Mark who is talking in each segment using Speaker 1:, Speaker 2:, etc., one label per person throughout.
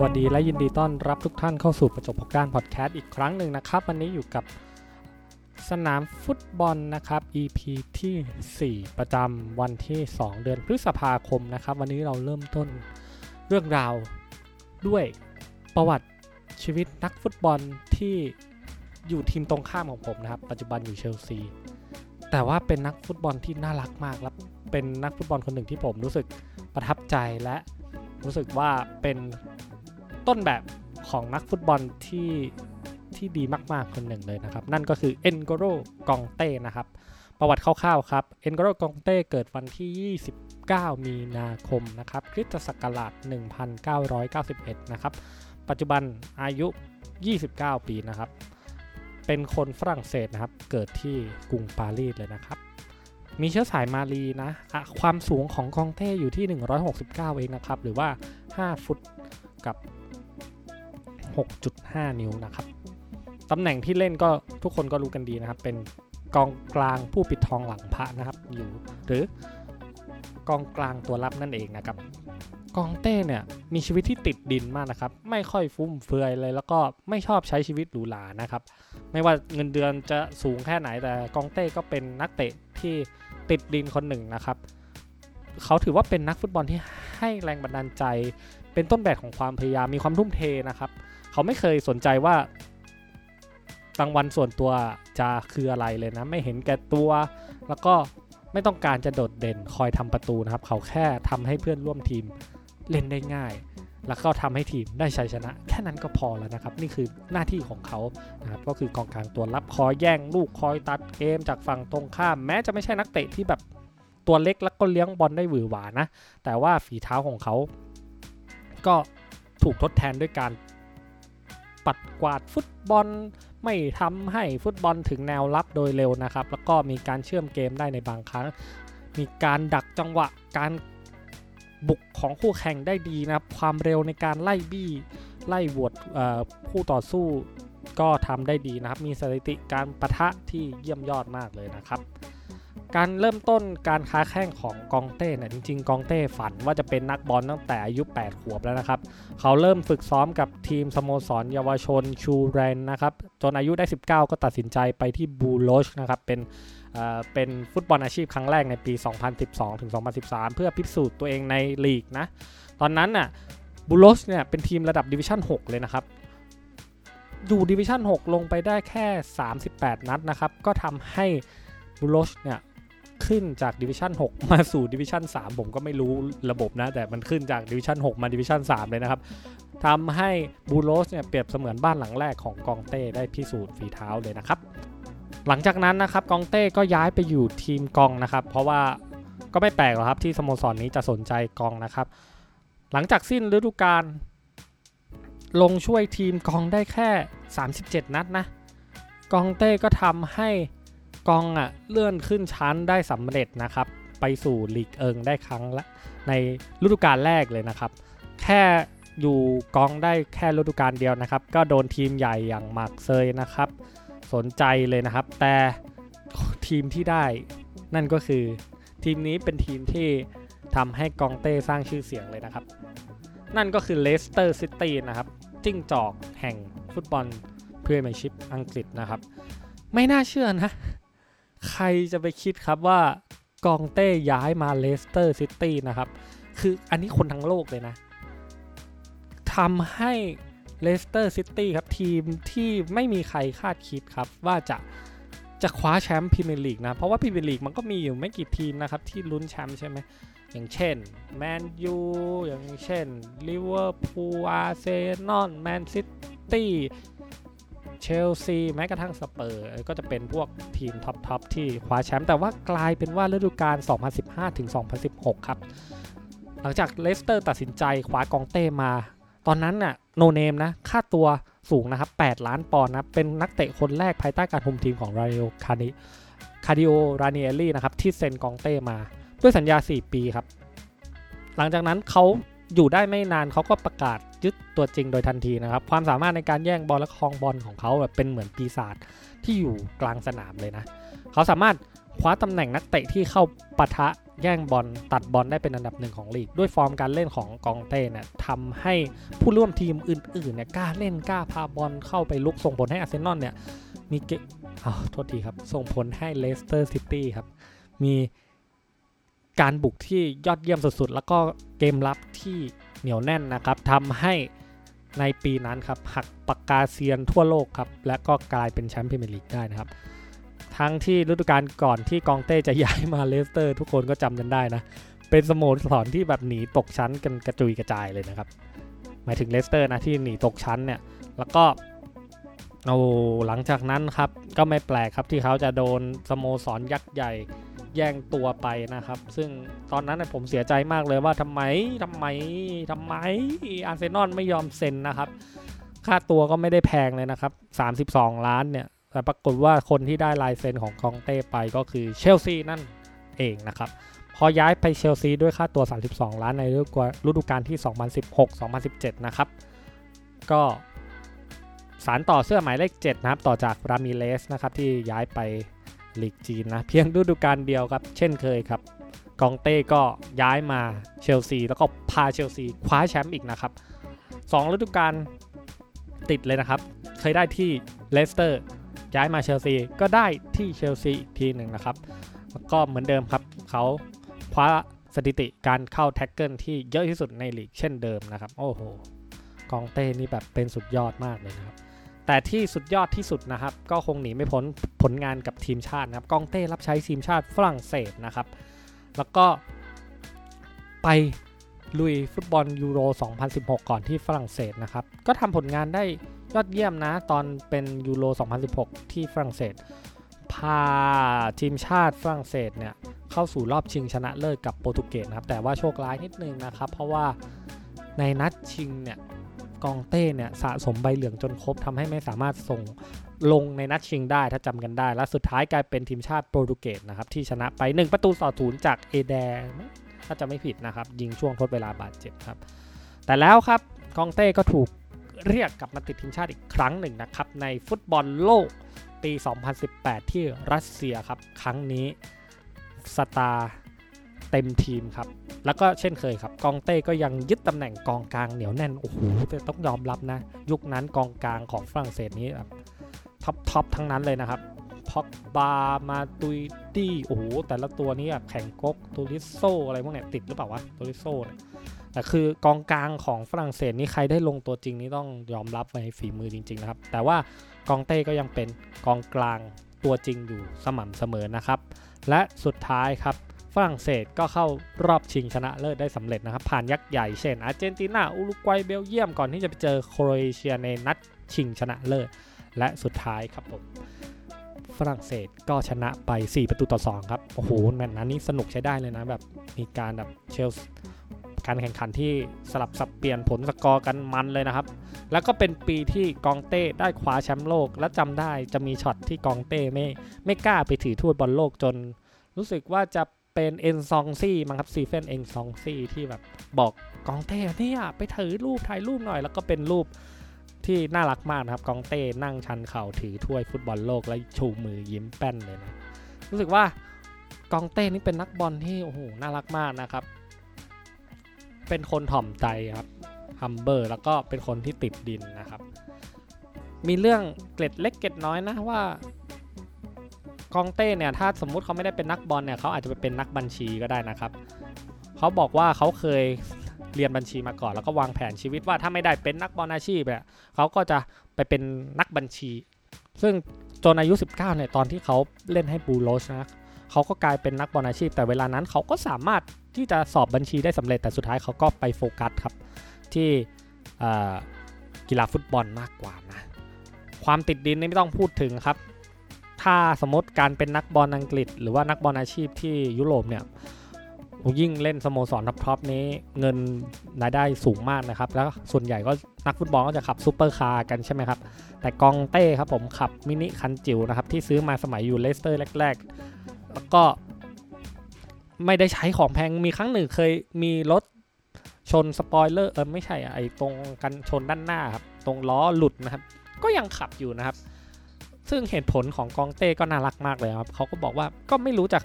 Speaker 1: สวัสดีและยินดีต้อนรับทุกท่านเข้าสู่ประจบการพอดแคสต์อีกครั้งหนึ่งนะครับ วันนี้อยู่กับสนามฟุตบอลนะครับ EP ที่ 4 ประจำวันที่ 2 เดือนพฤษภาคมนะครับ วันนี้เราเริ่มต้นเรื่องราวด้วยประวัติชีวิตนักฟุตบอลที่อยู่ทีมตรงข้ามของผมนะครับ ปัจจุบันอยู่เชลซี แต่ว่าเป็นนักฟุตบอลที่น่ารักมากและเป็นนักฟุตบอลคนหนึ่งที่ผมรู้สึกประทับใจและรู้สึกว่าเป็น ต้นแบบของนักฟุตบอลที่ที่ดีมาก ๆ คนหนึ่งเลยนะครับ นั่นก็คือเอ็นโกโรกองเต้นะครับ ประวัติคร่าวๆครับเอ็นโกโรกองเต้เกิดวันที่ 29 มีนาคมนะครับคริสตศักราช 1991 นะครับ ปัจจุบันอายุ 29 ปีนะครับ เป็นคนฝรั่งเศสนะครับ เกิดที่กรุงปารีสเลยนะครับ มีเชื้อสายมาลีนะะความสูงของกองเต้อยู่ที่ 169 เองนะครับ หรือว่า 5 ฟุตกับ 6.5 นิ้วนะครับ ตำแหน่งที่เล่นก็ทุกคนก็รู้กันดีนะครับ เป็นกองกลางผู้ปิดทองหลังพระนะครับอยู่หรือกองกลางตัวรับนั่นเองนะครับ กองเต้เนี่ยมีชีวิตที่ติดดินมากนะครับ ไม่ค่อยฟุ่มเฟือยเลย แล้วก็ไม่ชอบใช้ชีวิตหรูหรานะครับ ไม่ว่าเงินเดือนจะสูงแค่ไหนแต่กองเต้ก็เป็นนักเตะที่ติดดินคนหนึ่งนะครับ เขาถือว่าเป็นนักฟุตบอลที่ให้แรงบันดาลใจ เป็นต้นแบบของความพยายามมีความทุ่มเทนะครับ เขาไม่เคยสนใจว่ารางวัลส่วนตัวจะคืออะไรเลยนะ ไม่เห็นแก่ตัว แล้วก็ไม่ต้องการจะโดดเด่นคอยทำประตูนะครับ เขาแค่ทำให้เพื่อนร่วมทีมเล่นได้ง่าย แล้วก็ทำให้ทีมได้ชัยชนะ แค่นั้นก็พอแล้วนะครับ นี่คือหน้าที่ของเขานะครับก็คือกองกลางตัวรับคอยแย่งลูกคอยตัดเกมจากฝั่งตรงข้าม แม้จะไม่ใช่นักเตะที่แบบ ตัวเล็กแล้วก็เลี้ยงบอลได้หวือหวานะ แต่ว่าฝีเท้าของเขา ก็ถูกทดแทนด้วยการปัดกวาดฟุตบอลไม่ทำให้ฟุตบอลถึงแนวรับโดยเร็วนะครับ แล้วก็มีการเชื่อมเกมได้ในบางครั้ง มีการดักจังหวะการบุกของคู่แข่งได้ดีนะครับ ความเร็วในการไล่บี้ไล่บวดผู้ต่อสู้ก็ทำได้ดีนะครับ มีสถิติการประทะที่เยี่ยมยอดมากเลยนะครับ การเริ่มต้นการค้าแข่งของกองเต้เนี่ยจริงๆ กองเต้ฝันว่าจะเป็นนักบอลตั้งแต่อายุ 8 ขวบแล้วนะครับ เขาเริ่มฝึกซ้อมกับทีมสโมสรเยาวชนชูเรนนะครับ จนอายุได้ 19 ก็ตัดสินใจไปที่บูโลชนะครับเป็นเป็นฟุตบอลอาชีพครั้งแรกในปี 2012 ถึง 2013 เพื่อพิสูจน์ตัวเองในลีกนะ ตอนนั้นน่ะบูโลญเนี่ยเป็นทีมระดับดิวิชั่น 6 เลยนะครับอยู่ดิวิชั่น 6 ลงไปได้แค่ 38 นัดนะครับ ก็ทำให้บูโลญเนี่ย ขึ้นจากดิวิชั่น6 มาสู่ดิวิชั่น3 ผมก็ไม่รู้ระบบนะ แต่มันขึ้นจากดิวิชั่น6 มาดิวิชั่น3 เลยนะครับทำให้บูโลญเนี่ยเปรียบเสมือนบ้านหลังแรกของกองเต้ได้พิสูจน์ฝีเท้าเลยนะครับ หลังจากนั้นนะครับกองเต้ก็ย้ายไปอยู่ทีมก็องนะครับ เพราะว่าก็ไม่แปลกหรอกครับที่สโมสรนี้จะสนใจกองเต้นะครับ หลังจากสิ้นฤดูกาลลงช่วยทีมก็องได้แค่ 37 นัดนะ กองเต้ก็ทำให้ ก็องอะเลื่อนขึ้นชั้นได้สำเร็จนะครับ ไปสู่ลีกเอิงได้ครั้งละในฤดูกาลแรกเลยนะครับ แค่อยู่ก็องได้แค่ฤดูกาลเดียวนะครับ ก็โดนทีมใหญ่อย่างมาร์กเซยนะครับ สนใจเลยนะครับ แต่ทีมที่ได้นั่นก็คือทีมนี้เป็นทีมที่ทำให้กองเต้สร้างชื่อเสียงเลยนะครับ นั่นก็คือเลสเตอร์ซิตี้นะครับจิ้งจอกแห่งฟุตบอลพรีเมียร์ชิพอังกฤษนะครับ ไม่น่าเชื่อนะ ใครจะไปคิดครับว่ากองเต้ย้ายมาเลสเตอร์ซิตี้นะครับ คืออันนี้คนทั้งโลกเลยนะทำให้เลสเตอร์ซิตี้ครับ ทีมที่ไม่มีใครคาดคิดครับ ว่าจะจะคว้าแชมป์พรีเมียร์ลีกนะ เพราะว่าพรีเมียร์ลีกมันก็มีอยู่ไม่กี่ทีมนะครับ ที่ลุ้นแชมป์ใช่ไหมอย่างเช่นแมนยูอย่างเช่นลิเวอร์พูลอาร์เซนอลแมนซิตี้ เชลซีแม้กระทั่งสเปอร์ก็จะเป็นพวกทีม top ๆที่คว้าแชมป์แต่ว่ากลายเป็นว่าฤดูกาล 2015ถึง2016 ครับ หลังจากเลสเตอร์ตัดสินใจคว้ากองเต้มา ตอนนั้นน่ะ no name นะค่าตัวสูงนะครับ 8 ล้านปอนด์นะเป็นนักเตะคนแรกภายใต้การคุมทีมของราเอลคานิเคลาดิโอรานิเอรี่นะครับที่เซ็นกองเต้มา ด้วยสัญญา 4 ปีครับ หลังจากนั้นเขา อยู่ได้ไม่นานเขาก็ประกาศยึดตัวจริงโดยทันทีนะครับ ความสามารถในการแย่งบอลและครองบอลของเขาแบบเป็นเหมือนปีศาจที่อยู่กลางสนามเลยนะ เขาสามารถคว้าตำแหน่งนักเตะที่เข้าปะทะแย่งบอลตัดบอลได้เป็นอันดับหนึ่งของลีก ด้วยฟอร์มการเล่นของกองเต้เนี่ยทำให้ผู้ร่วมทีมอื่นๆเนี่ยกล้าเล่นกล้าพาบอลเข้าไปรุกส่งผลให้อาร์เซนอลเนี่ยมีเกมเอ๋อโทษทีครับ ส่งผลให้เลสเตอร์ซิตี้ครับ มี การบุกที่ยอดเยี่ยมสุดๆ แล้วก็เกมรับที่เหนียวแน่นนะครับทำให้ในปีนั้นครับหักปากกาเซียนทั่วโลกครับและก็กลายเป็นแชมป์พรีเมียร์ลีกได้นะครับ ทั้งที่ฤดูกาลก่อนที่กองเต้จะย้ายมาเลสเตอร์ ทุกคนก็จำกันได้นะ เป็นสโมสรที่แบบหนีตกชั้นกันกระจุยกระจายเลยนะครับ หมายถึงเลสเตอร์นะที่หนีตกชั้นเนี่ยแล้วก็โอ้หลังจากนั้นครับก็ไม่แปลกครับที่เขาจะโดนสโมสรยักษ์ใหญ่ แย่งตัวไปนะครับ ซึ่งตอนนั้นผมเสียใจมากเลยว่าทำไมทำไมทำไมอาร์เซนอลไม่ยอมเซ็นนะครับ ค่าตัวก็ไม่ได้แพงเลยนะครับ 32 ล้านเนี่ย แต่ปรากฏว่าคนที่ได้ลายเซ็นของกองเต้ไปก็คือเชลซีนั่นเองนะครับพอย้ายไปเชลซีด้วยค่าตัว 32 ล้านในฤดูกาลที่ 2016-2017 นะครับ ก็สารต่อเสื้อหมายเลข 7 นะครับ ต่อจากรามิเลสนะครับที่ย้ายไป ลีกจีนนะเพียงฤดูกาลเดียวครับ เช่นเคยครับ กองเต้ก็ย้ายมาเชลซี แล้วก็พาเชลซีคว้าแชมป์อีกนะครับสองฤดูกาลติดเลยนะครับ เคยได้ที่เลสเตอร์ย้ายมาเชลซีก็ได้ที่เชลซีอีกทีหนึ่งนะครับก็เหมือนเดิมครับเขาคว้าสถิติการเข้า tackle ที่เยอะที่สุดในลีกเช่นเดิมนะครับ โอ้โห กองเต้นี่แบบเป็นสุดยอดมากเลยนะครับ แต่ที่สุดยอดที่สุดนะครับ ก็คงหนีไม่พ้นผลงานกับทีมชาตินะครับกองเต้รับใช้ทีมชาติฝรั่งเศสนะครับ แล้วก็ไปลุยฟุตบอลยูโร 2016 ก่อนที่ฝรั่งเศสนะครับ ก็ทำผลงานได้ยอดเยี่ยมนะ ตอนเป็นยูโร 2016 ที่ฝรั่งเศส พาทีมชาติฝรั่งเศสเนี่ยเข้าสู่รอบชิงชนะเลิศกับโปรตุเกสนะครับ แต่ว่าโชคร้ายนิดนึงนะครับ เพราะว่าในนัดชิงเนี่ย กองเต้เนี่ยสะสมใบเหลืองจนครบทำให้ไม่สามารถส่งลงในนัดชิงได้ถ้าจำกันได้ และสุดท้ายกลายเป็นทีมชาติโปรตุเกสนะครับที่ชนะไป 1 ประตูต่อศูนย์จากเอเดถ้าจำไม่ผิดนะครับ ยิงช่วงทดเวลาบาดเจ็บครับ แต่แล้วครับกองเต้ก็ถูกเรียกกลับมาติดทีมชาติอีกครั้งหนึ่งนะครับในฟุตบอลโลกปี 2018 ที่รัสเซียครับ ครั้งนี้ star เต็มทีมครับ แล้วก็เช่นเคยครับกองเต้ก็ยังยึดตำแหน่งกองกลางเหนียวแน่นโอ้โหแต่ต้องยอมรับนะ ยุคนั้นกองกลางของฝรั่งเศสนี้แบบ top top ทั้งนั้นเลยนะครับพ็อกบามาตุยดี้โอ้โหแต่ละตัวนี้แบบแข่งก๊กตูริโซอะไรพวกเนี้ยติดหรือเปล่าวะตูริโซเนี่ยแต่คือกองกลางของฝรั่งเศสนี่ใครได้ลงตัวจริงนี่ต้องยอมรับในฝีมือจริง ๆ นะครับ แต่ว่ากองเต้ก็ยังเป็นกองกลางตัวจริงอยู่สม่ำเสมอนะครับ และสุดท้ายครับ ฝรั่งเศสก็เข้ารอบชิงชนะเลิศได้สำเร็จนะครับ ผ่านยักษ์ใหญ่เช่น อาร์เจนตินาอุรุกวัยเบลเยียมก่อนที่จะไปเจอโครเอเชียในนัดชิงชนะเลิศ และสุดท้ายครับผมฝรั่งเศสก็ชนะไป 4 ประตูต่อ 2 ครับ โอ้โหแมตช์นั้นนี่สนุกใช้ได้เลยนะ แบบมีการแบบเชลการแข่งขันที่สลับสับเปลี่ยนผลสกอร์กันมันเลยนะครับ แล้วก็เป็นปีที่กองเต้ได้คว้าแชมป์โลก และจำได้จะมีช็อตที่กองเต้ไม่ไม่กล้าไปถือถ้วยบอลโลกจน รู้สึกว่าจะ เป็นเอ็นซอนซี่มั้งครับสตีเฟนเอ็นซอนซี่ที่แบบบอกกองเต้เนี่ยไปถือรูปถ่ายรูปหน่อย แล้วก็เป็นรูปที่น่ารักมากนะครับกองเต้นั่งชันเข่าถือถ้วยฟุตบอลโลกแล้วชูมือยิ้มแป้นเลยนะรู้สึกว่ากองเต้นี่เป็นนักบอลที่โอ้โหน่ารักมากนะครับ เป็นคนถ่อมใจครับฮัมเบอร์แล้วก็เป็นคนที่ติดดินนะครับ มีเรื่องเกล็ดเล็กเกล็ดน้อยนะว่า กองเต้เนี่ยถ้าสมมุติเขาไม่ได้เป็นนักบอลเนี่ยเขาอาจจะไปเป็นนักบัญชีก็ได้นะครับเขาบอกว่าเขาเคยเรียนบัญชีมาก่อน แล้วก็วางแผนชีวิตว่าถ้าไม่ได้เป็นนักบอลอาชีพเนี่ยเขาก็จะไปเป็นนักบัญชี ซึ่งจนอายุ 19เนี่ยตอนที่เขาเล่นให้บูโรสนะเขาก็กลายเป็นนักบอลอาชีพ แต่เวลานั้นเขาก็สามารถที่จะสอบบัญชีได้สำเร็จแต่สุดท้ายเขาก็ไปโฟกัสครับที่กีฬาฟุตบอลมากกว่านะความติดดินนี่ไม่ต้องพูดถึงครับ ถ้าสมมติการเป็นนักบอลอังกฤษ หรือว่านักบอลอาชีพที่ยุโรปเนี่ยยิ่งเล่นสโมสร top ๆนี้เงินรายได้สูงมากนะครับ แล้วส่วนใหญ่ก็นักฟุตบอลก็จะขับซูเปอร์คาร์กันใช่ไหมครับ แต่กองเต้ครับผมขับมินิคันจิ๋วนะครับ ที่ซื้อมาสมัยอยู่เลสเตอร์แรกๆ แล้วก็ไม่ได้ใช้ของแพงมีครั้งหนึ่งเคยมีรถชนสปอยเลอร์เออไม่ใช่ไอตรงกันชนด้านหน้าครับ ตรงล้อหลุดนะครับ ก็ยังขับอยู่นะครับ ซึ่งเหตุผลของกองเต้ก็น่ารักมากเลยครับเขาก็บอกว่าก็ไม่รู้จัก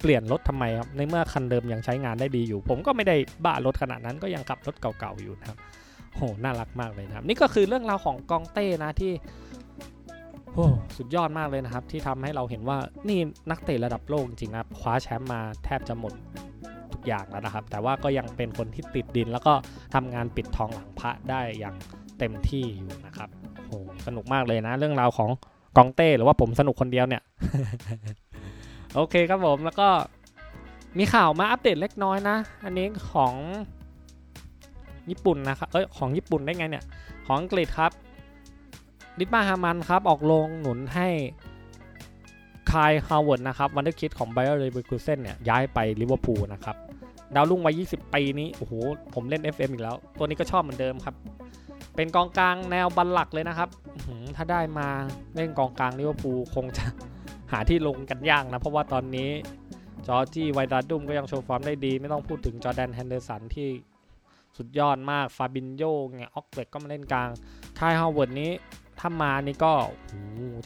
Speaker 1: เปลี่ยนรถทำไมครับในเมื่อคันเดิมยังใช้งานได้ดีอยู่ ผมก็ไม่ได้บ้ารถขนาดนั้นก็ยังขับรถเก่าๆอยู่นะครับโหน่ารักมากเลยนะครับ นี่ก็คือเรื่องราวของกองเต้นะที่โอ้สุดยอดมากเลยนะครับ ที่ทำให้เราเห็นว่านี่นักเตะระดับโลกจริงนะคว้าแชมป์มาแทบจะหมดทุกอย่างแล้วนะครับ แต่ว่าก็ยังเป็นคนที่ติดดิน แล้วก็ทำงานปิดทองหลังพระได้อย่างเต็มที่อยู่นะครับโหสนุกมากเลยนะ เรื่องราวของ กองเต้หรือว่าผมสนุกคนเดียวเนี่ย โอเคครับผมแล้วก็มีข่าวมาอัปเดตเล็กน้อยนะ อันนี้ของญี่ปุ่นนะครับ เอ้ย ของญี่ปุ่นได้ไงเนี่ย ของอังกฤษครับดีทมาร์ฮามันน์ครับ ออกโรงหนุนให้ไคฮาแวร์ตซ์นะครับ wonderkid ของไบเออร์เลเวอร์คูเซนเนี่ย ย้ายไปลิเวอร์พูลนะครับ ดาวรุ่งวัย 20 ปีนี้ โอ้โห ผมเล่น FM อีกแล้ว ตัวนี้ก็ชอบเหมือนเดิมครับ เป็นกองกลางแนวบัลลักเลยนะครับ ถ้าได้มาเล่นกองกลางลิเวอร์พูลคงจะหาที่ลงกันยากนะ เพราะว่าตอนนี้จอร์จินิโอไวนัลดุมก็ยังโชว์ฟอร์มได้ดี ไม่ต้องพูดถึงจอร์แดนเฮนเดอร์สันที่สุดยอดมาก ฟาบินโยไงอ็อกซ์เลดก็มาเล่นกลางไคฮาแวร์ตซ์นี้ถ้ามานี่ก็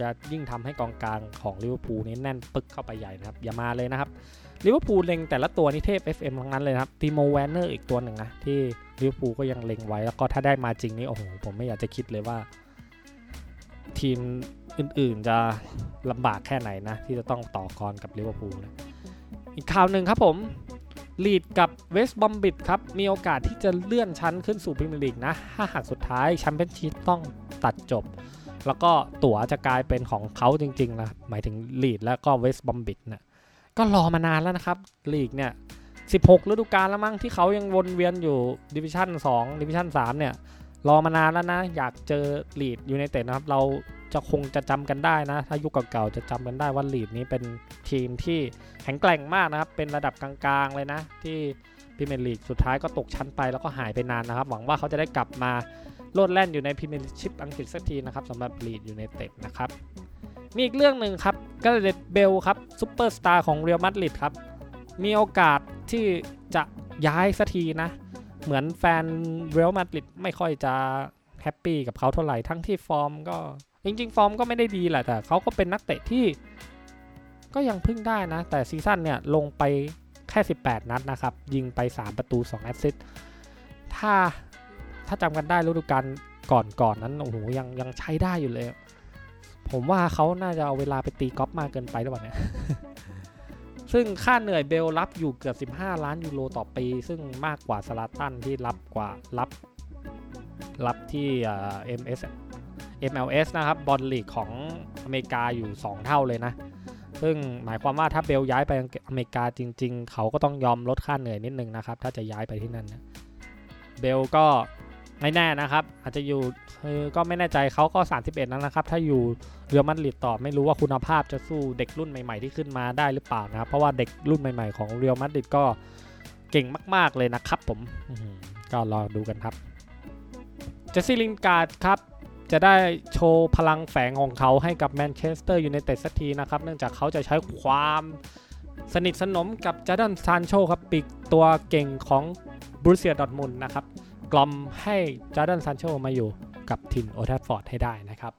Speaker 1: จะยิ่งทำให้กองกลางของลิเวอร์พูลนี้แน่นปึกเข้าไปใหญ่นะครับ อย่ามาเลยนะครับลิเวอร์พูลเล็งแต่ละตัวนี่เทพ FM ทั้งนั้นเลยครับติโมแวร์เนอร์อีกตัวหนึ่งนะที่ลิเวอร์พูลก็ยังเล็งไว้แล้วก็ถ้าได้มาจริงนี่โอ้โหผมไม่อยากจะคิดเลยว่า ทีมอื่นๆจะลำบากแค่ไหนนะ ที่จะต้องต่อกรกับลิเวอร์พูลนะอีกข่าวหนึ่งครับผมลีดส์กับเวสต์บรอมวิชครับ มีโอกาสที่จะเลื่อนชั้นขึ้นสู่พรีเมียร์ลีกนะ ถ้าหากสุดท้ายแชมเปี้ยนชิพต้องตัดจบ แล้วก็ตั๋วจะกลายเป็นของเขาจริงๆนะหมายถึงลีดส์แล้วก็เวสต์บรอมวิชนะก็รอมานานแล้วนะครับลีกเนี่ย 16 ฤดูกาลแล้วมั้งที่เขายังวนเวียนอยู่ดิวิชั่น2ดิวิชั่น3เนี่ย รอมานานแล้วนะ อยากเจอลีดส์ยูไนเต็ดนะครับ เราจะคงจะจำกันได้นะ ถ้ายุคเก่าๆจะจำกันได้ว่าลีดส์นี้เป็นทีมที่แข็งแกร่งมากนะครับ เป็นระดับกลางๆเลยนะ ที่พรีเมียร์ลีกสุดท้ายก็ตกชั้นไปแล้วก็หายไปนานนะครับ หวังว่าเขาจะได้กลับมาโลดแล่นอยู่ในพรีเมียร์ชิพอังกฤษสักทีนะครับสำหรับลีดส์ยูไนเต็ดนะครับ มีอีกเรื่องหนึ่งครับก็แกเร็ธเบลครับซูเปอร์สตาร์ของเรอัลมาดริดครับมีโอกาสที่จะย้ายสักทีนะ เหมือนแฟนเรอัลมาดริดไม่ค่อยจะ happy กับเขาเท่าไหร่ทั้งที่ฟอร์มก็จริง ๆ ฟอร์มก็ไม่ได้ดีแหละแต่เขาก็เป็นนักเตะที่ ก็ยังพึ่งได้นะ แต่ season เนี่ยลงไปแค่ 18 นัดนะครับ ยิงไป 3 ประตู 2 assist ถ้าถ้าจำกันได้ฤดูกาลก่อนๆนนั้นโอ้โหยังยังใช้ได้อยู่เลย ผมว่าเขาน่าจะเอาเวลาไปตีกอล์ฟมากเกินไปหรือเปล่าเนี่ย ซึ่งค่าเหนื่อยเบลรับอยู่เกือบ 15 ล้านยูโรต่อปี ซึ่งมากกว่าสลาตันที่รับกว่ารับรับที่เอ็มเอส MLS นะครับบอลลีกของอเมริกาอยู่ 2 เท่าเลยนะ ซึ่งหมายความว่าถ้าเบลย้ายไปอเมริกาจริง ๆ เขาก็ต้องยอมลดค่าเหนื่อยนิดนึงนะครับ ถ้าจะย้ายไปที่นั่นนะเบลก็ ไม่แน่นะครับ อาจจะอยู่ก็ไม่แน่ใจเขาก็ 31 แล้วนะครับ ถ้าอยู่เรอัลมาดริดต่อไม่รู้ว่าคุณภาพจะสู้เด็กรุ่นใหม่ๆที่ขึ้นมาได้หรือเปล่านะครับ เพราะว่าเด็กรุ่นใหม่ๆของเรอัลมาดริดก็เก่งมาก ๆเลยนะครับผมก็รอดูกันครับเจสซี่ลินการ์ดครับจะได้โชว์พลังแฝงของเขาให้กับแมนเชสเตอร์ยูไนเต็ดสักทีนะครับ เนื่องจากเขาจะใช้ความสนิทสนมกับจาดอนซานโชครับปีกตัวเก่งของโบรุสเซียดอร์ทมุนด์นะครับ กล่อมให้จาดอนซานโชมาอยู่กับทีมโอลด์แทรฟฟอร์ดให้ได้นะครับ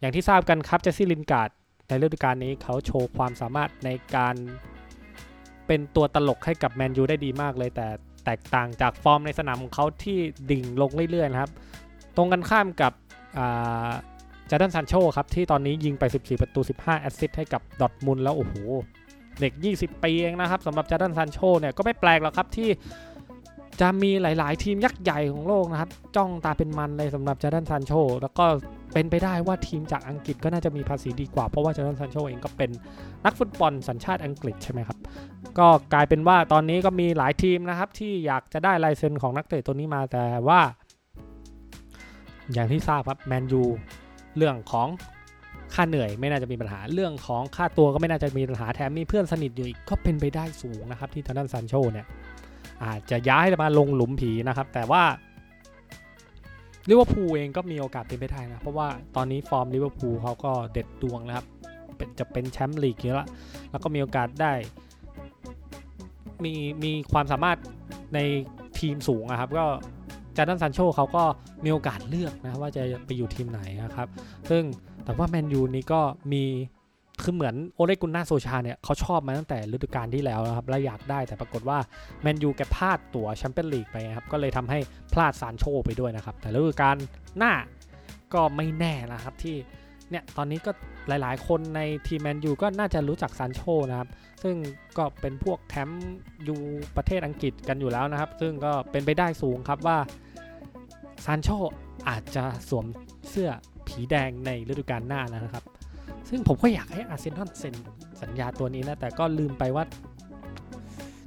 Speaker 1: อย่างที่ทราบกันครับเจสซี่ลินการ์ดในฤดูกาลนี้เขาโชว์ความสามารถในการเป็นตัวตลกให้กับแมนยูได้ดีมากเลย แต่แตกต่างจากฟอร์มในสนามของเขาที่ดิ่งลงเรื่อยๆนะครับ ตรงกันข้ามกับจาร์ดันซานโชครับที่ตอนนี้ยิงไป 14 ประตู 15 assist ให้กับดอร์ทมุนด์แล้ว โอ้โห เด็ก 20 ปีเองนะครับสำหรับจาร์ดันซานโชเนี่ยก็ไม่แปลกหรอกครับที่ จะมีหลาย ๆ ทีมยักษ์ใหญ่ของโลกนะครับ จ้องตาเป็นมันเลยสำหรับจาร์ดันซานโชแล้วก็เป็นไปได้ว่าทีมจากอังกฤษก็น่าจะมีภาษีดีกว่า เพราะว่าจาร์ดันซานโชเองก็เป็นนักฟุตบอลสัญชาติอังกฤษใช่ไหมครับ ก็กลายเป็นว่าตอนนี้ก็มีหลายทีมนะครับ ที่อยากจะได้ลายเซ็นของนักเตะตัวนี้มาแต่ว่า อย่างที่ทราบครับแมนยูเรื่องของค่าเหนื่อยไม่น่าจะมีปัญหาเรื่องของค่าตัวก็ไม่น่าจะมีปัญหาแถมมีเพื่อนสนิทอยู่อีกก็เป็นไปได้สูงนะครับที่ทางด้านซานโชเนี่ย อาจจะย้ายมาลงหลุมผีนะครับ แต่ว่าลิเวอร์พูลเองก็มีโอกาสเป็นไปได้นะ เพราะว่าตอนนี้ฟอร์มลิเวอร์พูลเขาก็เด็ดดวงนะครับเป็นจะเป็นแชมป์ลีกอยู่ละแล้วก็มีโอกาสได้ มีมีความสามารถในทีมสูงนะครับ ก็จาร์ดันซันโชเขาก็มีโอกาสเลือกนะว่าจะไปอยู่ทีมไหนนะครับ ซึ่งแต่ว่าแมนยูนี้ก็มี คือเหมือนโอเลกุนนาโซชาเนี่ยเขาชอบมาตั้งแต่ฤดูกาลที่แล้วนะครับและอยากได้แต่ปรากฏว่าแมนยูแกพลาดตั๋วแชมเปี้ยนลีกไปครับก็เลยทำให้พลาดซานโชไปด้วยนะครับแต่ฤดูกาลหน้าก็ไม่แน่นะครับที่เนี่ยตอนนี้ก็หลายๆ คนในทีมแมนยูก็น่าจะรู้จักซานโชนะครับ ซึ่งก็เป็นพวกแคมป์อยู่ประเทศอังกฤษกันอยู่แล้วนะครับ ซึ่งก็เป็นไปได้สูงครับว่าซานโชอาจจะสวมเสื้อผีแดงในฤดูกาลหน้านะครับ ซึ่งผมก็อยากให้อาร์เซนอลเซ็นสัญญาตัวนี้นะ แต่ก็ลืมไปว่า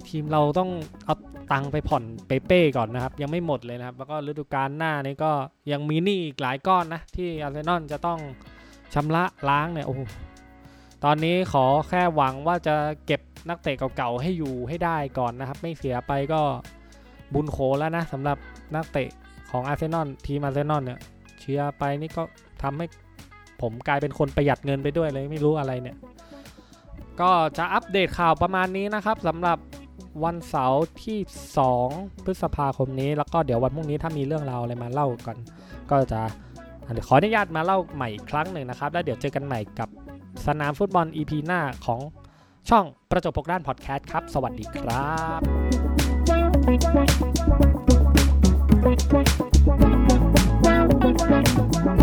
Speaker 1: ทีมเราต้องเอาตังค์ไปผ่อนเปเป้ก่อนนะครับ ยังไม่หมดเลยนะครับ แล้วก็ฤดูกาลหน้านี้ก็ยังมีหนี้อีกหลายก้อนนะ ที่อาร์เซนอลจะต้องชำระล้างเนี่ยโอ้ตอนนี้ขอแค่หวังว่าจะเก็บนักเตะเก่าๆให้อยู่ให้ได้ก่อนนะครับ ไม่เสียไปก็บุญโขแล้วนะสำหรับนักเตะของอาร์เซนอลทีมอาร์เซนอลเนี่ยเชียร์ไปนี่ก็ทำให้ ผมกลายเป็นคนประหยัดเงินไปด้วยเลยไม่รู้อะไรเนี่ย ก็จะอัปเดตข่าวประมาณนี้นะครับสำหรับวันเสาร์ที่ 2 พฤษภาคมนี้แล้วก็เดี๋ยววันพรุ่งนี้ถ้ามีเรื่องราวอะไรมาเล่าก่อน ก็จะขออนุญาตมาเล่าใหม่อีกครั้งหนึ่งนะครับ แล้วเดี๋ยวเจอกันใหม่กับสนามฟุตบอล EP หน้าของช่องประจบพกด้านพอดแคสต์ครับ สวัสดีครับ